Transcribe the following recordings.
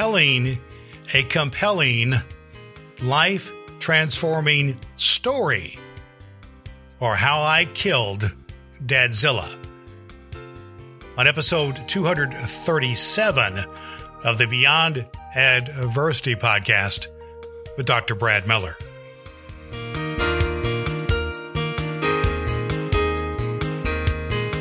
telling a compelling, life transforming story, or how I killed Dadzilla. On episode 237 of the Beyond Adversity podcast with Dr. Brad Miller.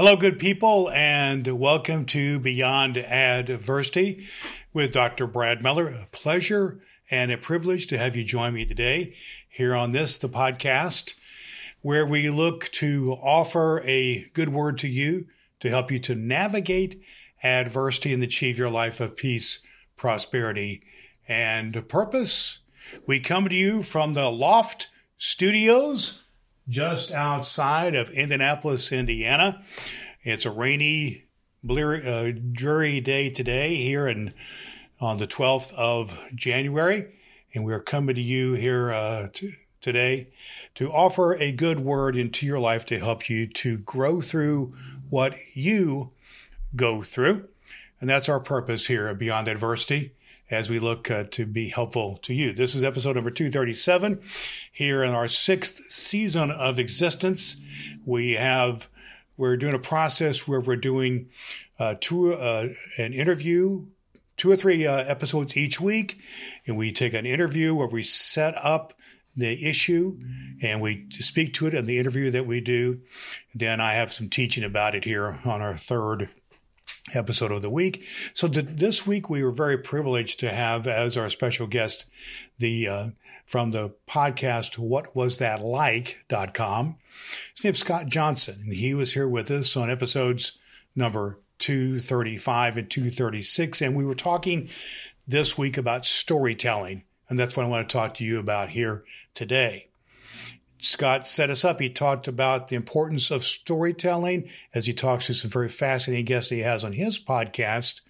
Hello, good people, and welcome to Beyond Adversity with Dr. Brad Miller. A pleasure and a privilege to have you join me today here on this, the podcast, where we look to offer a good word to you to help you to navigate adversity and achieve your life of peace, prosperity, and purpose. We come to you from the Loft Studios just outside of Indianapolis, Indiana. It's a rainy, bleary, uh, dreary day today here in, on the 12th of January. And we're coming to you here uh, to, today to offer a good word into your life to help you to grow through what you go through. And that's our purpose here at Beyond Adversity as we look uh, to be helpful to you. This is episode number 237 here in our sixth season of existence. We have, we're doing a process where we're doing uh, two, uh, an interview, two or three uh, episodes each week. And we take an interview where we set up the issue and we speak to it in the interview that we do. Then I have some teaching about it here on our third episode of the week. So this week we were very privileged to have as our special guest the uh, from the podcast what was that like.com. His name's Scott Johnson and he was here with us on episodes number 235 and 236 and we were talking this week about storytelling and that's what I want to talk to you about here today. Scott set us up. He talked about the importance of storytelling as he talks to some very fascinating guests he has on his podcast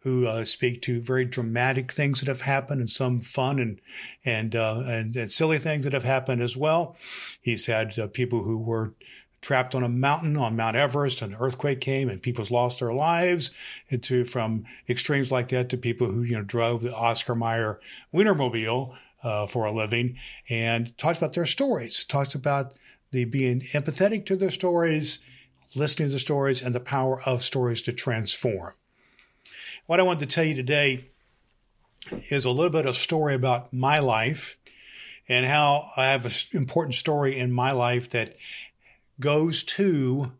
who uh, speak to very dramatic things that have happened and some fun and, and, uh, and, and, silly things that have happened as well. He's had uh, people who were trapped on a mountain on Mount Everest, and an earthquake came and people's lost their lives into from extremes like that to people who, you know, drove the Oscar Mayer Wienermobile uh, for a living and talks about their stories, talks about the being empathetic to their stories, listening to the stories, and the power of stories to transform. What I wanted to tell you today is a little bit of story about my life and how I have an important story in my life that goes to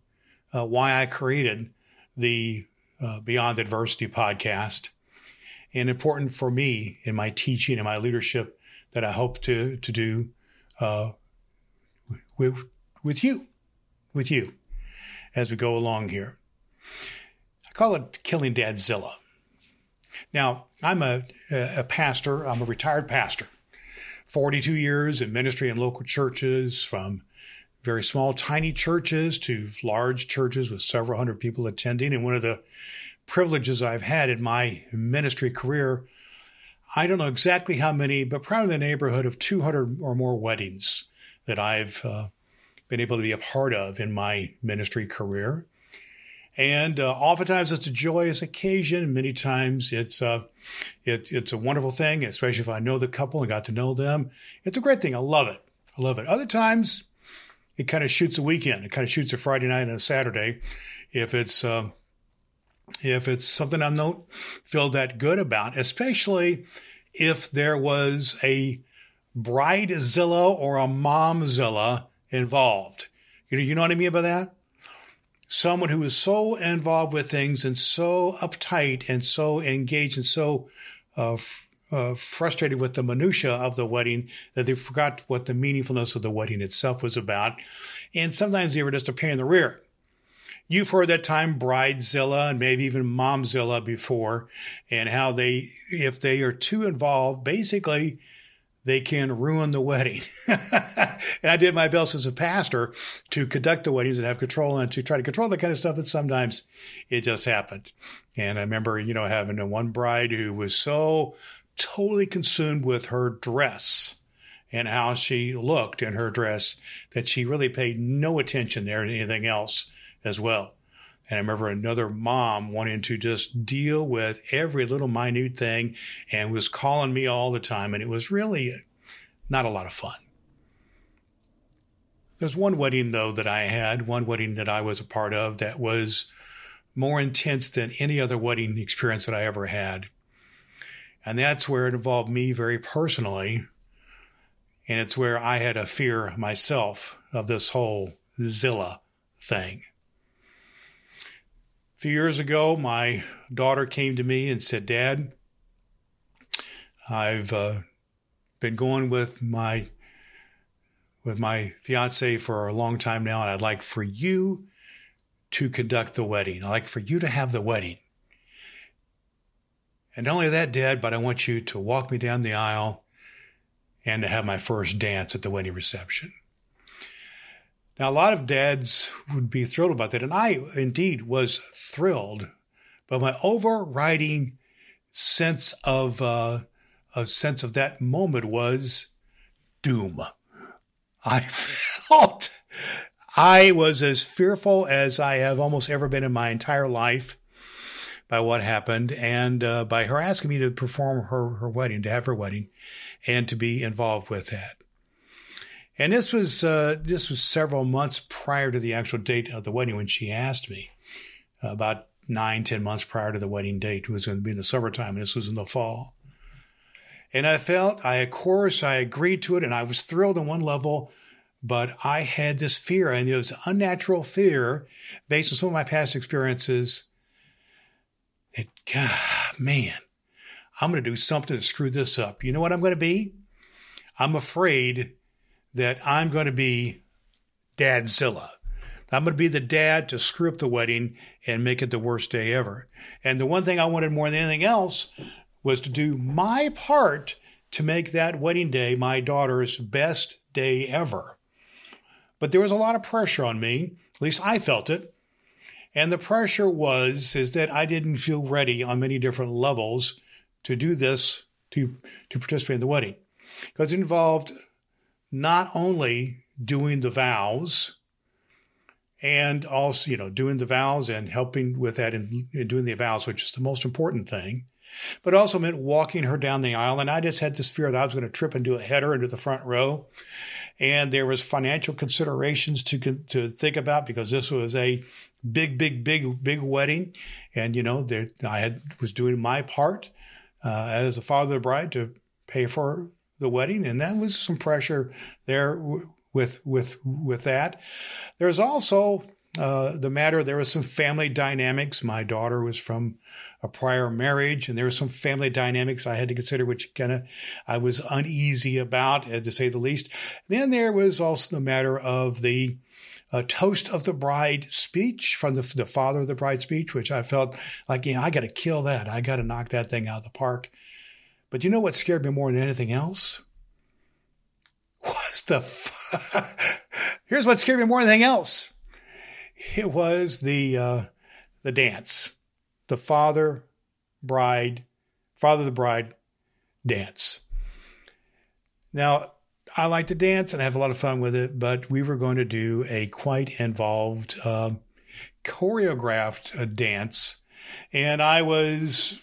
uh, why I created the uh, Beyond Adversity podcast and important for me in my teaching and my leadership that I hope to to do uh, with with you, with you, as we go along here. I call it killing Dadzilla. Now, I'm a, a pastor. I'm a retired pastor. 42 years in ministry in local churches, from very small, tiny churches to large churches with several hundred people attending. And one of the privileges I've had in my ministry career I don't know exactly how many, but probably in the neighborhood of 200 or more weddings that I've uh, been able to be a part of in my ministry career. And uh, oftentimes it's a joyous occasion. Many times it's uh, it, it's a wonderful thing, especially if I know the couple and got to know them. It's a great thing. I love it. I love it. Other times it kind of shoots a weekend. It kind of shoots a Friday night and a Saturday. If it's uh, if it's something I don't feel that good about, especially if there was a bridezilla or a momzilla involved. You know, you know what I mean by that? Someone who is so involved with things and so uptight and so engaged and so uh, f- uh, frustrated with the minutia of the wedding that they forgot what the meaningfulness of the wedding itself was about. And sometimes they were just a pain in the rear. You've heard that time bridezilla and maybe even momzilla before and how they, if they are too involved, basically they can ruin the wedding. and I did my best as a pastor to conduct the weddings and have control and to try to control that kind of stuff, but sometimes it just happened. And I remember, you know, having a one bride who was so totally consumed with her dress and how she looked in her dress that she really paid no attention there to anything else as well. And I remember another mom wanting to just deal with every little minute thing and was calling me all the time. And it was really not a lot of fun. There's one wedding, though, that I had, one wedding that I was a part of that was more intense than any other wedding experience that I ever had. And that's where it involved me very personally. And it's where I had a fear myself of this whole Zilla thing. A few years ago, my daughter came to me and said, Dad, I've uh, been going with my with my fiance for a long time now, and I'd like for you to conduct the wedding. I'd like for you to have the wedding. And not only that, Dad, but I want you to walk me down the aisle and to have my first dance at the wedding reception. Now, a lot of dads would be thrilled about that. And I indeed was thrilled, but my overriding sense of, uh, a sense of that moment was doom. I felt I was as fearful as I have almost ever been in my entire life by what happened and uh, by her asking me to perform her, her wedding, to have her wedding, and to be involved with that. And this was uh, this was several months prior to the actual date of the wedding when she asked me, uh, about nine ten months prior to the wedding date. It was going to be in the summertime, and this was in the fall. And I felt, I of course, I agreed to it, and I was thrilled on one level, but I had this fear, and it was unnatural fear based on some of my past experiences. It, God, man, I'm going to do something to screw this up. You know what I'm going to be? I'm afraid that I'm going to be Dadzilla. I'm going to be the dad to screw up the wedding and make it the worst day ever. And the one thing I wanted more than anything else was to do my part to make that wedding day my daughter's best day ever. But there was a lot of pressure on me, at least I felt it. And the pressure was is that I didn't feel ready on many different levels to do this to to participate in the wedding. Because it involved not only doing the vows and also, you know, doing the vows and helping with that and, doing the vows, which is the most important thing, but also meant walking her down the aisle. And I just had this fear that I was going to trip and do a header into the front row. And there was financial considerations to, to think about because this was a big, big, big, big wedding. And, you know, there, I had, was doing my part, uh, as a father of the bride to pay for the wedding, and that was some pressure there with with with that. There's also uh, the matter. There was some family dynamics. My daughter was from a prior marriage, and there was some family dynamics I had to consider, which kind of I was uneasy about, uh, to say the least. Then there was also the matter of the uh, toast of the bride speech from the, the father of the bride speech, which I felt like, you know, I got to kill that. I got to knock that thing out of the park. But you know what scared me more than anything else? Was the, f- here's what scared me more than anything else. It was the, uh, the dance, the father, bride, father, the bride dance. Now, I like to dance and I have a lot of fun with it, but we were going to do a quite involved, uh, choreographed uh, dance. And I was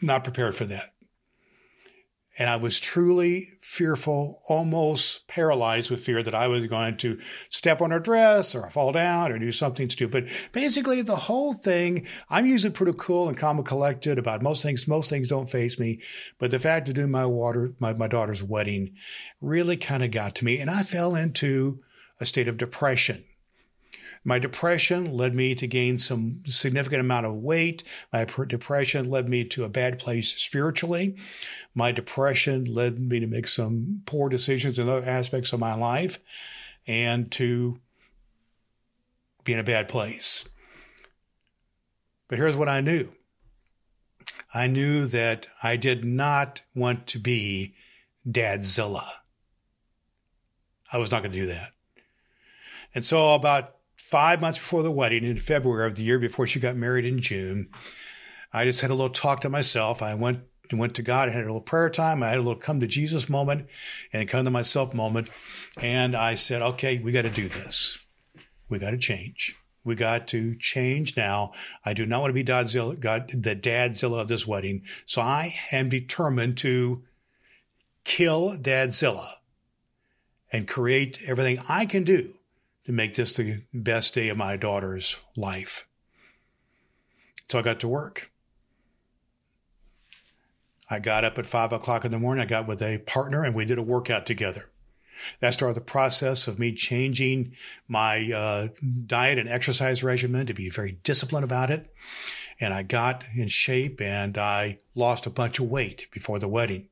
not prepared for that. And I was truly fearful, almost paralyzed with fear that I was going to step on her dress or fall down or do something stupid. Basically, the whole thing, I'm usually pretty cool and calm and collected about most things. Most things don't face me. But the fact of doing my water, my, my daughter's wedding really kind of got to me. And I fell into a state of depression. My depression led me to gain some significant amount of weight. My depression led me to a bad place spiritually. My depression led me to make some poor decisions in other aspects of my life and to be in a bad place. But here's what I knew I knew that I did not want to be Dadzilla. I was not going to do that. And so, about five months before the wedding in February of the year before she got married in June, I just had a little talk to myself. I went went to God. I had a little prayer time. I had a little come to Jesus moment and come to myself moment. And I said, okay, we got to do this. We got to change. We got to change now. I do not want to be Dadzilla, God, the Dadzilla of this wedding. So I am determined to kill Dadzilla and create everything I can do to make this the best day of my daughter's life. So I got to work. I got up at five o'clock in the morning. I got with a partner and we did a workout together. That started the process of me changing my uh, diet and exercise regimen to be very disciplined about it. And I got in shape and I lost a bunch of weight before the wedding.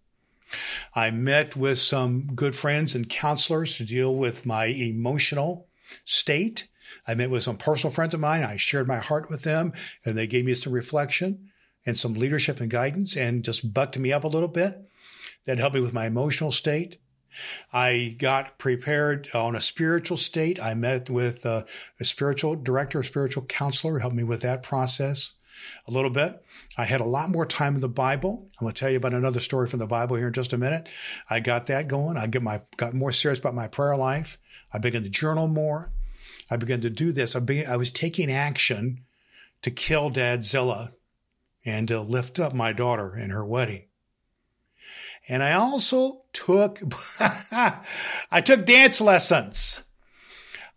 I met with some good friends and counselors to deal with my emotional state. I met with some personal friends of mine. I shared my heart with them and they gave me some reflection and some leadership and guidance and just bucked me up a little bit. That helped me with my emotional state. I got prepared on a spiritual state. I met with a, a spiritual director, a spiritual counselor, helped me with that process a little bit. I had a lot more time in the Bible. I'm going to tell you about another story from the Bible here in just a minute. I got that going. I get my got more serious about my prayer life. I began to journal more. I began to do this. I, began, I was taking action to kill Dadzilla and to lift up my daughter in her wedding. And I also took, I took dance lessons.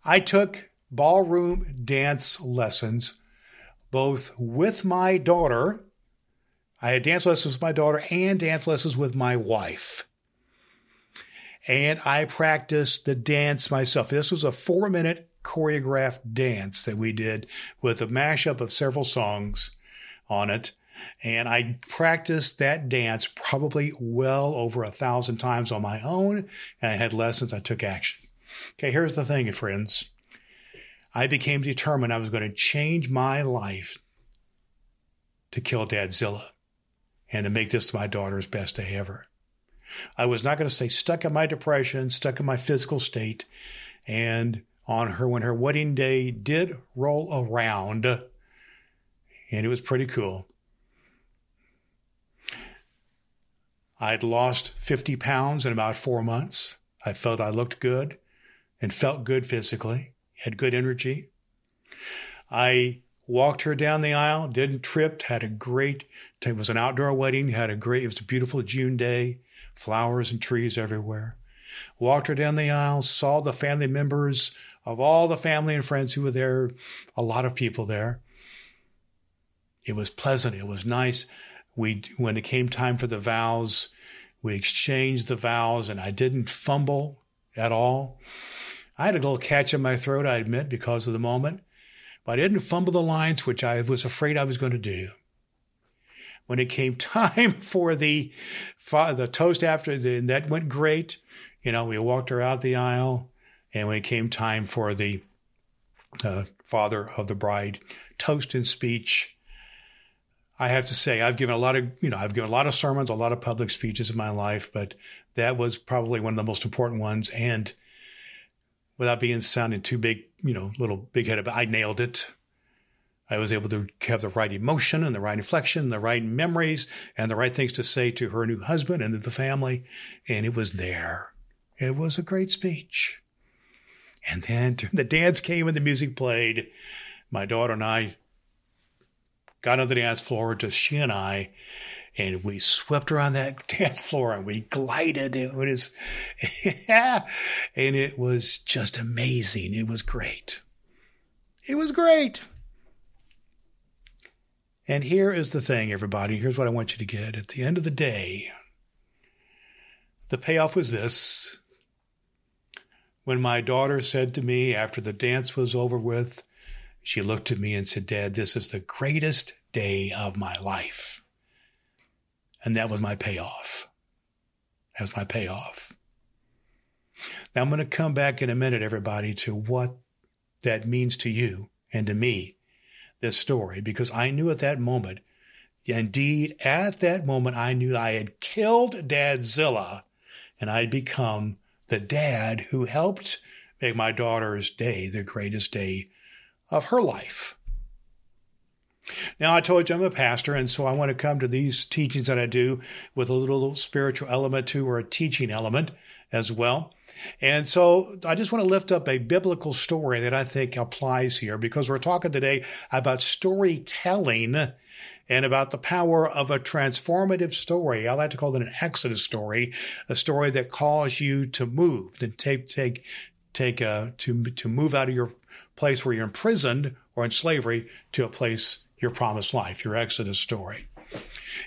I took ballroom dance lessons, both with my daughter. I had dance lessons with my daughter and dance lessons with my wife. And I practiced the dance myself. This was a four minute choreographed dance that we did with a mashup of several songs on it. And I practiced that dance probably well over a thousand times on my own. And I had lessons. I took action. Okay. Here's the thing, friends. I became determined I was going to change my life to kill Dadzilla and to make this my daughter's best day ever. I was not going to stay stuck in my depression, stuck in my physical state. And on her, when her wedding day did roll around, and it was pretty cool, I'd lost 50 pounds in about four months. I felt I looked good and felt good physically, had good energy. I walked her down the aisle, didn't trip, had a great, it was an outdoor wedding, had a great, it was a beautiful June day, flowers and trees everywhere. Walked her down the aisle, saw the family members of all the family and friends who were there, a lot of people there. It was pleasant. It was nice we when it came time for the vows, we exchanged the vows, and I didn't fumble at all. I had a little catch in my throat, I admit, because of the moment, but I didn't fumble the lines, which I was afraid I was going to do. When it came time for the the toast after the, that went great, you know, we walked her out the aisle, and when it came time for the uh, father of the bride toast and speech, I have to say, I've given a lot of, you know, I've given a lot of sermons, a lot of public speeches in my life, but that was probably one of the most important ones. And without being sounding too big, you know, little big headed, I nailed it. I was able to have the right emotion and the right inflection, the right memories and the right things to say to her new husband and to the family. And it was there. It was a great speech. And then the dance came and the music played. My daughter and I got on the dance floor, just she and I, and we swept around that dance floor and we glided. It was, and it was just amazing. It was great. It was great. And here is the thing, everybody. Here's what I want you to get. At the end of the day, the payoff was this. When my daughter said to me after the dance was over with, she looked at me and said, Dad, this is the greatest day of my life. And that was my payoff. That was my payoff. Now I'm going to come back in a minute, everybody, to what that means to you and to me, this story, because I knew at that moment Indeed, at that moment, I knew I had killed Dadzilla and I'd become the dad who helped make my daughter's day the greatest day of her life. Now, I told you I'm a pastor, and so I want to come to these teachings that I do with a little spiritual element to or a teaching element as well. And so I just want to lift up a biblical story that I think applies here because we're talking today about storytelling and about the power of a transformative story. I like to call it an exodus story, a story that calls you to move, to take, take, take, uh, to, to move out of your place where you're imprisoned or in slavery to a place, your promised life, your exodus story.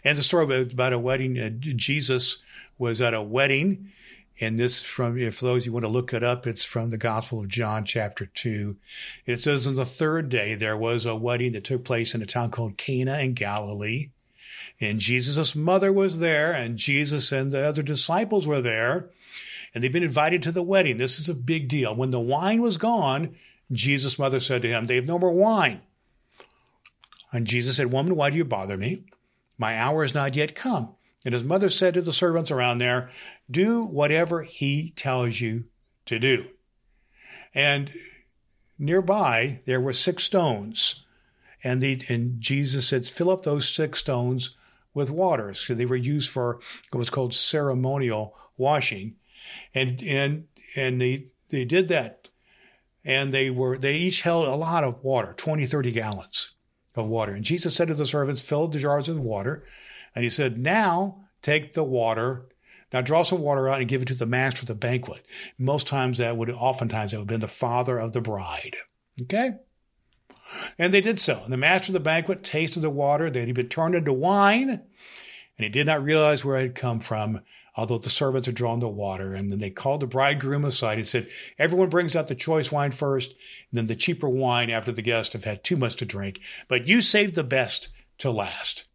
And the story about a wedding, uh, Jesus was at a wedding and this from, if those you want to look it up, it's from the Gospel of John, chapter 2. It says, On the third day, there was a wedding that took place in a town called Cana in Galilee. And Jesus' mother was there, and Jesus and the other disciples were there. And they've been invited to the wedding. This is a big deal. When the wine was gone, Jesus' mother said to him, They have no more wine. And Jesus said, Woman, why do you bother me? My hour is not yet come. And his mother said to the servants around there, Do whatever he tells you to do. And nearby, there were six stones. And, the, and Jesus said, Fill up those six stones with water. So they were used for what was called ceremonial washing. And, and, and they, they did that. And they were, they each held a lot of water, 20, 30 gallons of water. And Jesus said to the servants, Fill the jars with water. And he said, Now take the water. Now draw some water out and give it to the master of the banquet. Most times that would, oftentimes that would have been the father of the bride. Okay? And they did so. And the master of the banquet tasted the water that had been turned into wine, and he did not realize where it had come from, although the servants had drawn the water. And then they called the bridegroom aside and said, Everyone brings out the choice wine first, and then the cheaper wine after the guests have had too much to drink. But you saved the best to last.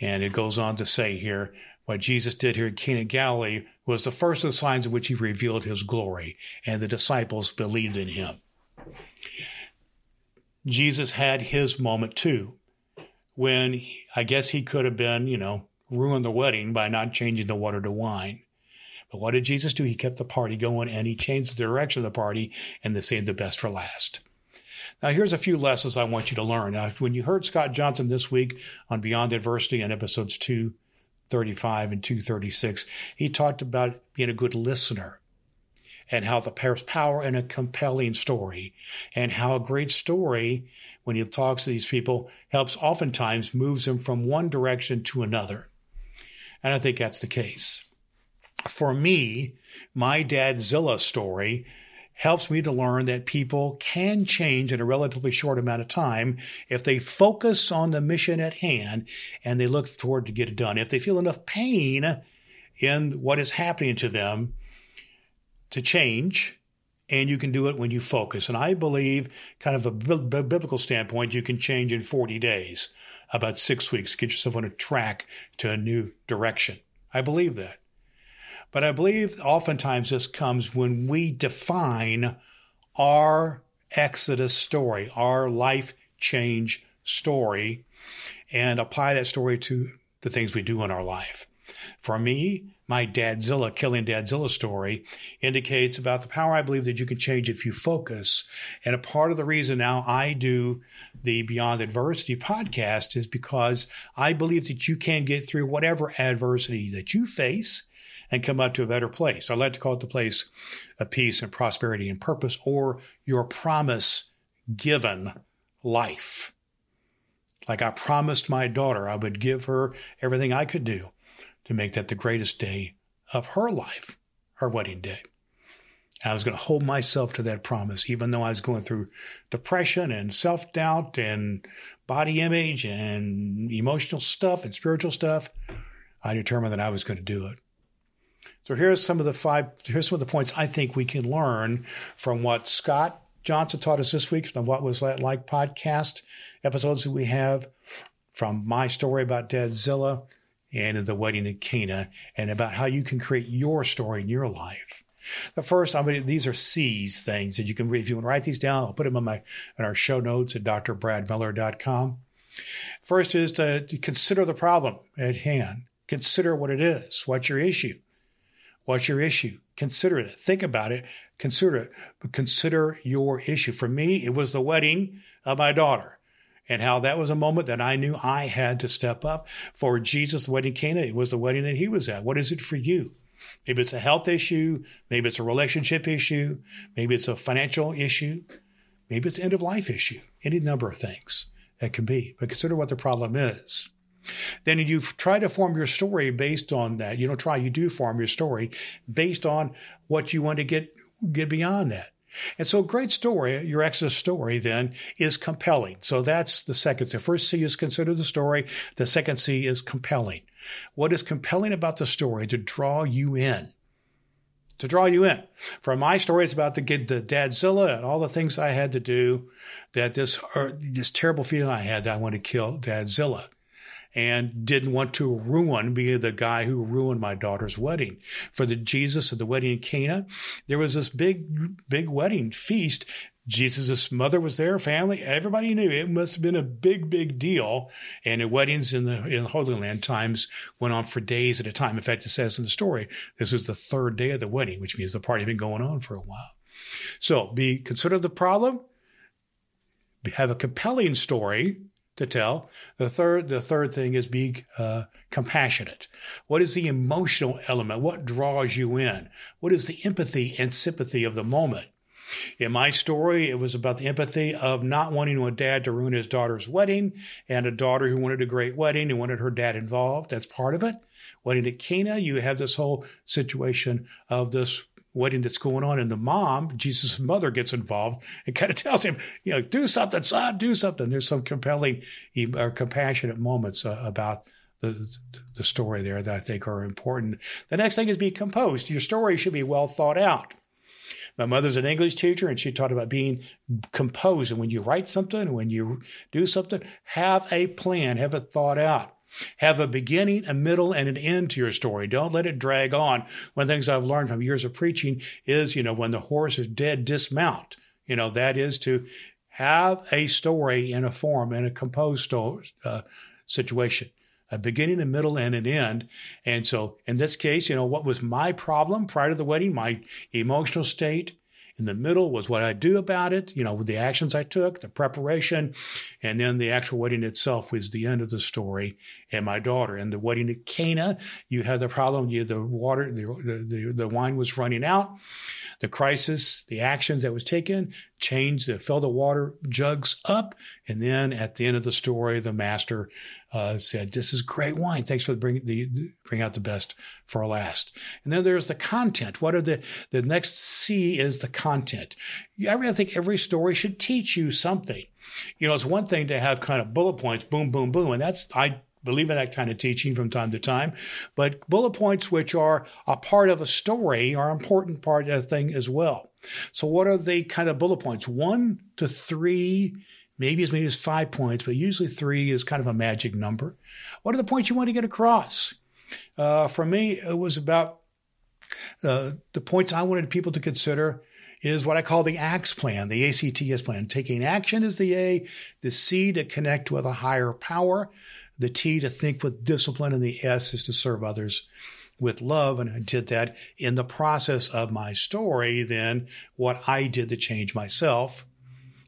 And it goes on to say here, what Jesus did here in Cana Galilee was the first of the signs in which he revealed his glory, and the disciples believed in him. Jesus had his moment too, when he, I guess he could have been, you know, ruined the wedding by not changing the water to wine. But what did Jesus do? He kept the party going and he changed the direction of the party and they saved the best for last. Now, here's a few lessons I want you to learn. Now, when you heard Scott Johnson this week on Beyond Adversity in episodes 235 and 236, he talked about being a good listener and how the power in a compelling story and how a great story, when he talks to these people, helps oftentimes moves them from one direction to another. And I think that's the case. For me, my Dadzilla story helps me to learn that people can change in a relatively short amount of time if they focus on the mission at hand and they look forward to get it done. If they feel enough pain in what is happening to them to change, and you can do it when you focus. And I believe, kind of a biblical standpoint, you can change in 40 days, about six weeks, get yourself on a track to a new direction. I believe that. But I believe oftentimes this comes when we define our Exodus story, our life change story, and apply that story to the things we do in our life. For me, my Dadzilla, killing Dadzilla story indicates about the power I believe that you can change if you focus. And a part of the reason now I do the Beyond Adversity podcast is because I believe that you can get through whatever adversity that you face and come up to a better place. I like to call it the place of peace and prosperity and purpose or your promise given life. Like I promised my daughter, I would give her everything I could do to make that the greatest day of her life, her wedding day. I was going to hold myself to that promise, even though I was going through depression and self doubt and body image and emotional stuff and spiritual stuff. I determined that I was going to do it. So here's some of the five, here's some of the points I think we can learn from what Scott Johnson taught us this week, from what was that like podcast episodes that we have, from my story about Dadzilla and the wedding in Cana, and about how you can create your story in your life. The first, I mean, these are C's things that you can read. If you want to write these down, I'll put them in my in our show notes at drbradmiller.com. First is to, to consider the problem at hand. Consider what it is. What's your issue? What's your issue? Consider it. Think about it. Consider it. But consider your issue. For me, it was the wedding of my daughter and how that was a moment that I knew I had to step up. For Jesus' the wedding Cana, it was the wedding that he was at. What is it for you? Maybe it's a health issue. Maybe it's a relationship issue. Maybe it's a financial issue. Maybe it's an end of life issue. Any number of things that can be. But consider what the problem is. Then you try to form your story based on that. You don't try, you do form your story based on what you want to get, get beyond that. And so, great story, your Exodus story then is compelling. So that's the second. The first C is consider the story. The second C is compelling. What is compelling about the story to draw you in? To draw you in. From my story, it's about get the Dadzilla and all the things I had to do. That this or this terrible feeling I had that I want to kill Dadzilla and didn't want to ruin, be the guy who ruined my daughter's wedding. For the Jesus of the wedding in Cana, there was this big, big wedding feast. Jesus' mother was there, family, everybody knew it must have been a big, big deal. And the weddings in the in the Holy Land times went on for days at a time. In fact, it says in the story, this was the third day of the wedding, which means the party had been going on for a while. So be consider the problem, have a compelling story to tell. The third, the third thing is be uh, compassionate. What is the emotional element? What draws you in? What is the empathy and sympathy of the moment? In my story, it was about the empathy of not wanting a dad to ruin his daughter's wedding and a daughter who wanted a great wedding and wanted her dad involved. That's part of it. Wedding at Cana, you have this whole situation of this wedding that's going on, and the mom, Jesus' mother, gets involved and kind of tells him, you know, do something, son, do something. There's some compelling or compassionate moments uh, about the, the story there that I think are important. The next thing is be composed. Your story should be well thought out. My mother's an English teacher, and she taught about being composed. And when you write something, when you do something, have a plan, have it thought out. Have a beginning, a middle, and an end to your story. Don't let it drag on. One of the things I've learned from years of preaching is, you know, when the horse is dead, dismount. You know, that is to have a story in a form, in a composed uh, situation. A beginning, a middle, and an end. And so in this case, you know, what was my problem prior to the wedding? My emotional state, in the middle was what I do about it, you know, the actions I took, the preparation, and then the actual wedding itself was the end of the story and my daughter. And the wedding at Cana, you had the problem, you had the water, the, the, the wine was running out. The crisis, the actions that was taken, changed, the, fill the water jugs up. And then at the end of the story, the master uh, said, "This is great wine. Thanks for bringing the bring out the best for last." And then there's the content. What are the the next C is the content. I really think every story should teach you something. You know, it's one thing to have kind of bullet points, boom, boom, boom, and that's I believe in that kind of teaching from time to time. But bullet points, which are a part of a story, are an important part of the thing as well. So, what are the kind of bullet points? One to three maybe as many as five points, but usually three is kind of a magic number. What are the points you want to get across? Uh, for me, it was about uh, the points I wanted people to consider is what I call the ACTS plan, the ACTS plan. Taking action is the A, the C to connect with a higher power, the T to think with discipline, and the S is to serve others with love. And I did that in the process of my story, then what I did to change myself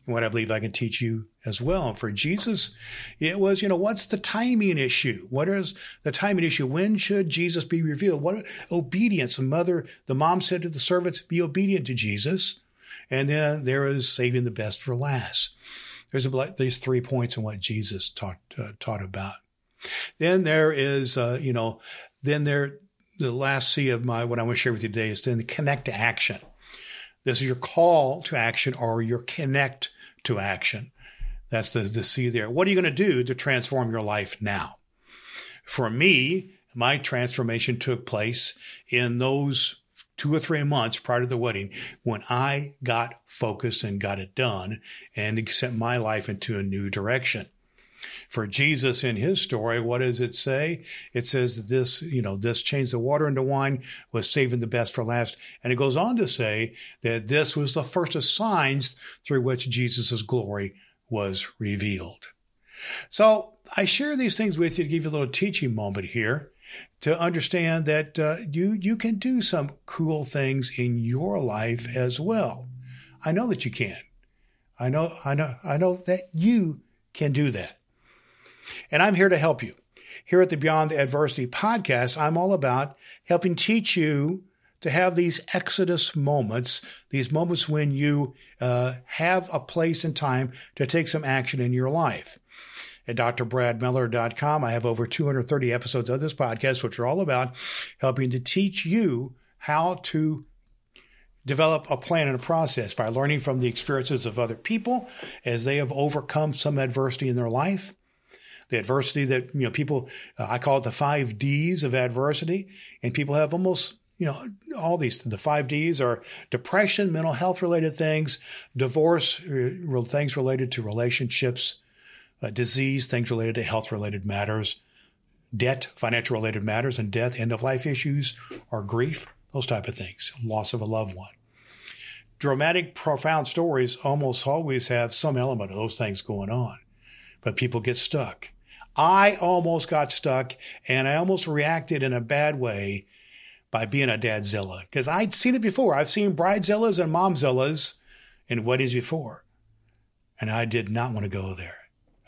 and what I believe I can teach you as well. And For Jesus, it was, you know, what's the timing issue? What is the timing issue? When should Jesus be revealed? What obedience? The mother, the mom said to the servants, be obedient to Jesus. And then there is saving the best for last. There's these three points in what Jesus taught, uh, taught about. Then there is, uh, you know, then there, the last C of my, what I want to share with you today is then connect to action. This is your call to action or your connect to action. That's the, the C there. What are you going to do to transform your life now? For me, my transformation took place in those two or three months prior to the wedding when I got focused and got it done and sent my life into a new direction. For Jesus in his story, what does it say? It says that this, you know, this changed the water into wine was saving the best for last. And it goes on to say that this was the first of signs through which Jesus' glory was revealed. So I share these things with you to give you a little teaching moment here to understand that uh, you you can do some cool things in your life as well. I know that you can. I know I know I know that you can do that. And I'm here to help you. Here at the Beyond the Adversity podcast, I'm all about helping teach you to have these exodus moments, these moments when you uh, have a place and time to take some action in your life. At drbradmiller.com, I have over 230 episodes of this podcast, which are all about helping to teach you how to develop a plan and a process by learning from the experiences of other people as they have overcome some adversity in their life. The adversity that you know people uh, I call it the five D's of adversity, and people have almost you know all these the five D's are depression, mental health related things, divorce, uh, things related to relationships, uh, disease, things related to health related matters, debt, financial related matters, and death, end of life issues, or grief, those type of things, loss of a loved one. Dramatic, profound stories almost always have some element of those things going on, but people get stuck. I almost got stuck and I almost reacted in a bad way by being a dadzilla because I'd seen it before. I've seen bridezillas and momzillas in weddings before. And I did not want to go there.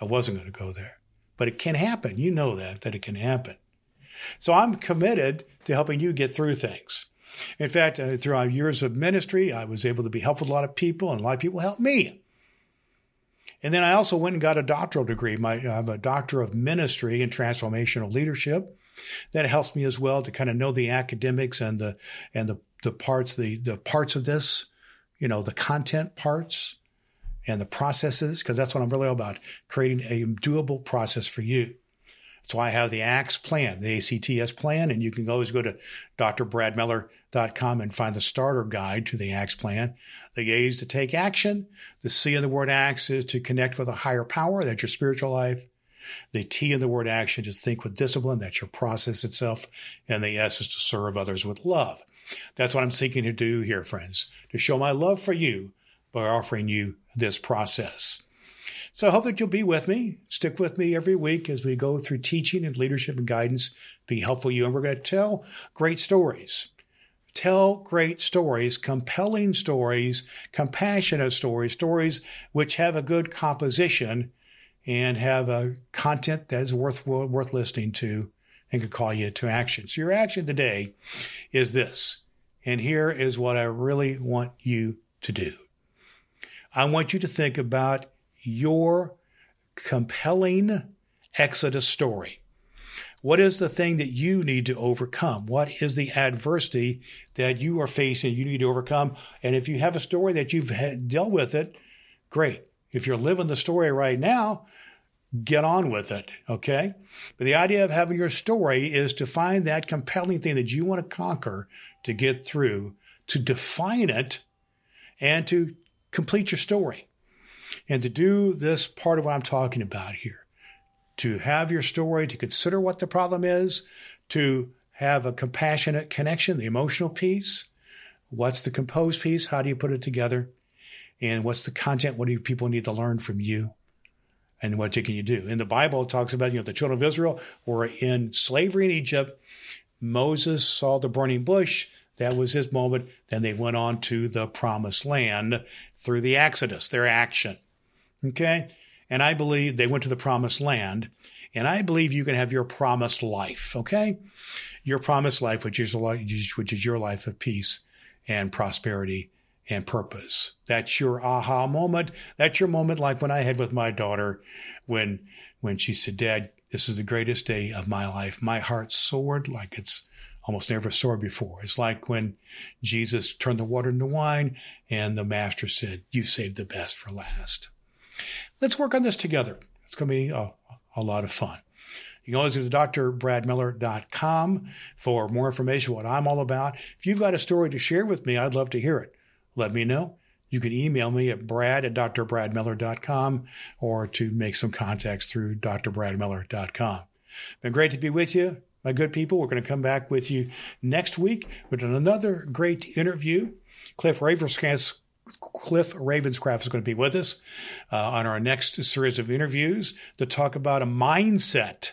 I wasn't going to go there. But it can happen. You know that, that it can happen. So I'm committed to helping you get through things. In fact, uh, throughout years of ministry, I was able to be helpful to a lot of people, and a lot of people helped me. And then I also went and got a doctoral degree. My, I'm a doctor of ministry and transformational leadership. That helps me as well to kind of know the academics and the and the the parts the the parts of this, you know, the content parts and the processes, because that's what I'm really all about, creating a doable process for you. That's why I have the ACTS plan, the ACTS plan, and you can always go to drbradmiller.com and find the starter guide to the ACTS plan. The A is to take action. The C in the word ACTS is to connect with a higher power. That's your spiritual life. The T in the word action is to think with discipline. That's your process itself. And the S is to serve others with love. That's what I'm seeking to do here, friends, to show my love for you by offering you this process. So I hope that you'll be with me. Stick with me every week as we go through teaching and leadership and guidance, be helpful you. And we're going to tell great stories. Tell great stories, compelling stories, compassionate stories, stories which have a good composition and have a content that is worth, worth listening to and could call you to action. So your action today is this. And here is what I really want you to do. I want you to think about your compelling Exodus story. What is the thing that you need to overcome? What is the adversity that you are facing you need to overcome? And if you have a story that you've dealt with it, great. If you're living the story right now, get on with it. Okay. But the idea of having your story is to find that compelling thing that you want to conquer, to get through, to define it, and to complete your story and to do this part of what I'm talking about here, to have your story, to consider what the problem is, to have a compassionate connection, the emotional piece. What's the composed piece? How do you put it together? And what's the content? What do people need to learn from you? And what can you do? In the Bible, it talks about, you know, the children of Israel were in slavery in Egypt. Moses saw the burning bush. That was his moment. Then they went on to the promised land through the Exodus, their action. Okay? And I believe they went to the promised land. And I believe you can have your promised life. Okay? Your promised life, which is, which is your life of peace and prosperity and purpose. That's your aha moment. That's your moment like when I had with my daughter when, when she said, Dad, this is the greatest day of my life. My heart soared like it's almost never saw before. It's like when Jesus turned the water into wine and the master said, you saved the best for last. Let's work on this together. It's going to be a, a lot of fun. You can always go to drbradmiller.com for more information, what I'm all about. If you've got a story to share with me, I'd love to hear it. Let me know. You can email me at brad at drbradmiller.com or to make some contacts through drbradmiller.com. Been great to be with you my good people. We're going to come back with you next week with another great interview. Cliff Ravenscraft, Cliff Ravenscraft is going to be with us uh, on our next series of interviews to talk about a mindset,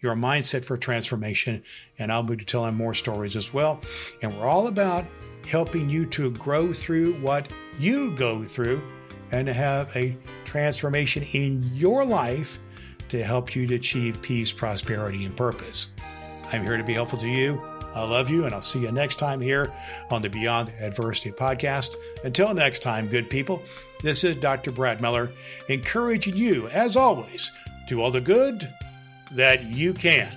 your mindset for transformation. And I'll be telling more stories as well. And we're all about helping you to grow through what you go through and to have a transformation in your life to help you to achieve peace, prosperity, and purpose. I'm here to be helpful to you. I love you, and I'll see you next time here on the Beyond Adversity podcast. Until next time, good people, this is Dr. Brad Miller, encouraging you, as always, do all the good that you can.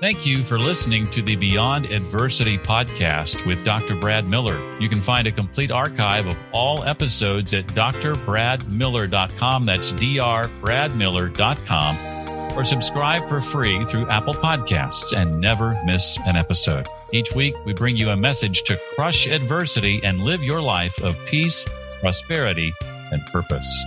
Thank you for listening to the Beyond Adversity podcast with Dr. Brad Miller. You can find a complete archive of all episodes at drbradmiller.com. That's drbradmiller.com. Or subscribe for free through Apple Podcasts and never miss an episode. Each week, we bring you a message to crush adversity and live your life of peace, prosperity, and purpose.